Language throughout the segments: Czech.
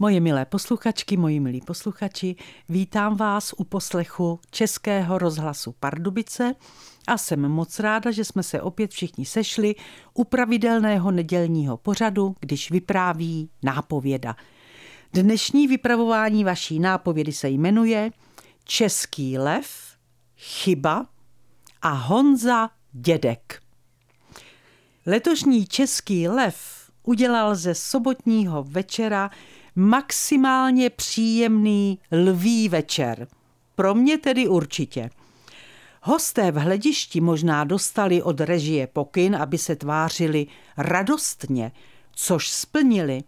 Moje milé posluchačky, moji milí posluchači, vítám vás u poslechu Českého rozhlasu Pardubice a jsem moc ráda, že jsme se opět všichni sešli u pravidelného nedělního pořadu, když vypráví nápověda. Dnešní vypravování vaší nápovědy se jmenuje Český lev, chyba a Honza Dědek. Letošní Český lev udělal ze sobotního večera maximálně příjemný lví večer. Pro mě tedy určitě. Hosté v hledišti možná dostali od režie pokyn, aby se tvářili radostně, což splnili,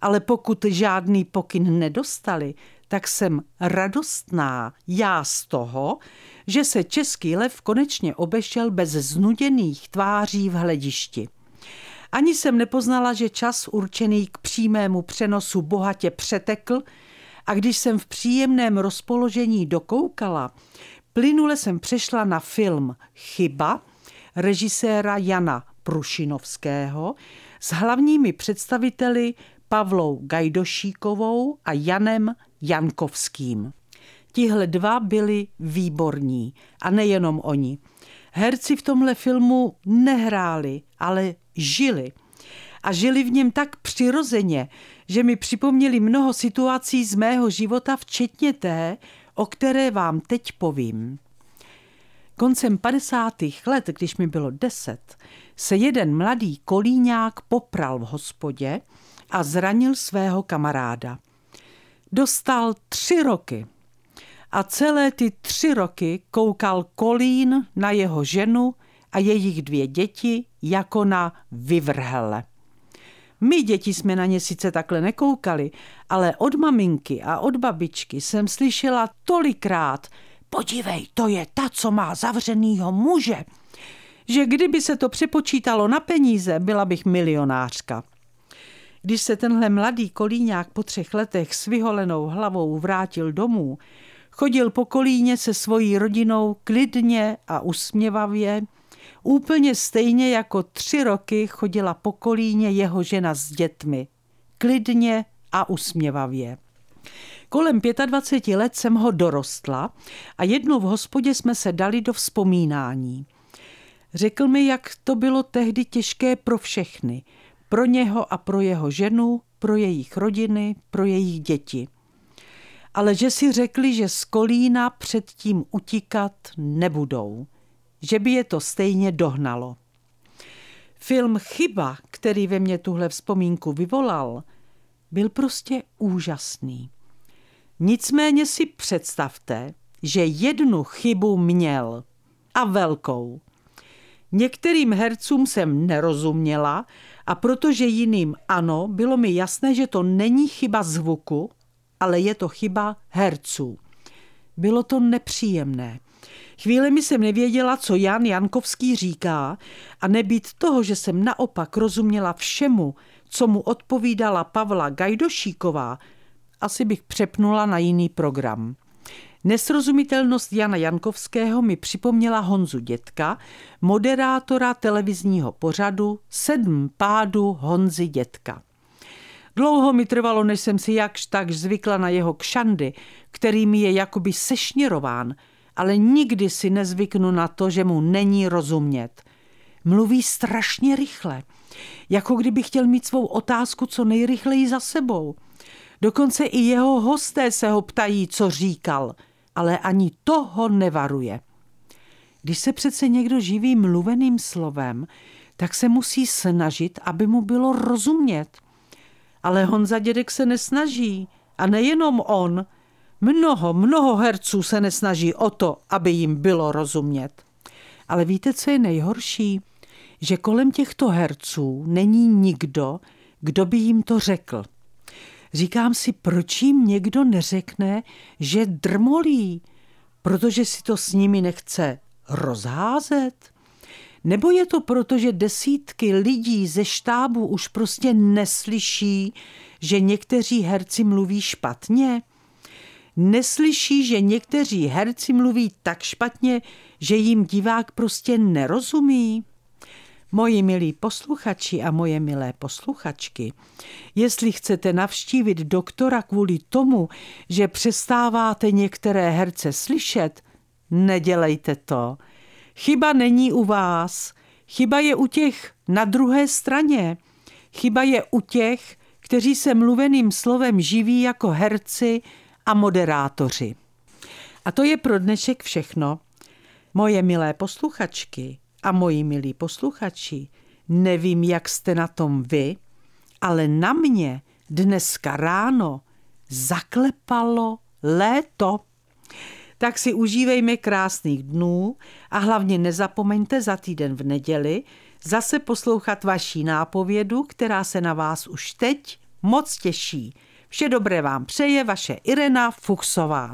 ale pokud žádný pokyn nedostali, tak jsem radostná já z toho, že se český lev konečně obešel bez znuděných tváří v hledišti. Ani jsem nepoznala, že čas určený k přímému přenosu bohatě přetekl a když jsem v příjemném rozpoložení dokoukala, plynule jsem přešla na film Chyba režiséra Jana Prušinovského s hlavními představiteli Pavlou Gajdošíkovou a Janem Jankovským. Tihle dva byli výborní a nejenom oni. Herci v tomhle filmu nehráli, ale žili. A žili v něm tak přirozeně, že mi připomněli mnoho situací z mého života, včetně té, o které vám teď povím. Koncem 50. let, když mi bylo deset, se jeden mladý kolíňák popral v hospodě a zranil svého kamaráda. Dostal tři roky a celé ty tři roky koukal Kolín na jeho ženu a jejich dvě děti jako na vyvrhele. My děti jsme na ně sice takhle nekoukali, ale od maminky a od babičky jsem slyšela tolikrát, podívej, to je ta, co má zavřenýho muže, že kdyby se to přepočítalo na peníze, byla bych milionářka. Když se tenhle mladý kolíňák po třech letech s vyholenou hlavou vrátil domů, chodil po kolíně se svojí rodinou klidně a usměvavě, Úplně stejně jako tři roky chodila po kolíně jeho žena s dětmi. Klidně a usměvavě. Kolem 25 let jsem ho dorostla a jednou v hospodě jsme se dali do vzpomínání. Řekl mi, jak to bylo tehdy těžké pro všechny. Pro něho a pro jeho ženu, pro jejich rodiny, pro jejich děti. Ale že si řekli, že z Kolína předtím utíkat nebudou že by je to stejně dohnalo. Film Chyba, který ve mně tuhle vzpomínku vyvolal, byl prostě úžasný. Nicméně si představte, že jednu chybu měl a velkou. Některým hercům jsem nerozuměla a protože jiným ano, bylo mi jasné, že to není chyba zvuku, ale je to chyba herců. Bylo to nepříjemné. Chvílemi jsem nevěděla, co Jan Jankovský říká a nebýt toho, že jsem naopak rozuměla všemu, co mu odpovídala Pavla Gajdošíková, asi bych přepnula na jiný program. Nesrozumitelnost Jana Jankovského mi připomněla Honzu Dětka, moderátora televizního pořadu Sedm pádů Honzy Dětka. Dlouho mi trvalo, než jsem si jakž tak zvykla na jeho kšandy, kterými je jakoby sešněrován – ale nikdy si nezvyknu na to, že mu není rozumět. Mluví strašně rychle, jako kdyby chtěl mít svou otázku co nejrychleji za sebou. Dokonce i jeho hosté se ho ptají, co říkal, ale ani toho nevaruje. Když se přece někdo živí mluveným slovem, tak se musí snažit, aby mu bylo rozumět. Ale Honza dědek se nesnaží. A nejenom on – Mnoho, mnoho herců se nesnaží o to, aby jim bylo rozumět. Ale víte, co je nejhorší? Že kolem těchto herců není nikdo, kdo by jim to řekl. Říkám si, proč jim někdo neřekne, že drmolí, protože si to s nimi nechce rozházet? Nebo je to proto, že desítky lidí ze štábu už prostě neslyší, že někteří herci mluví špatně? Neslyší, že někteří herci mluví tak špatně, že jim divák prostě nerozumí? Moji milí posluchači a moje milé posluchačky, jestli chcete navštívit doktora kvůli tomu, že přestáváte některé herce slyšet, nedělejte to. Chyba není u vás, chyba je u těch na druhé straně. Chyba je u těch, kteří se mluveným slovem živí jako herci a moderátoři. A to je pro dnešek všechno. Moje milé posluchačky a moji milí posluchači, nevím, jak jste na tom vy, ale na mě dneska ráno zaklepalo léto. Tak si užívejme krásných dnů a hlavně nezapomeňte za týden v neděli zase poslouchat vaší nápovědu, která se na vás už teď moc těší. Vše dobré vám přeje vaše Irena Fuchsová.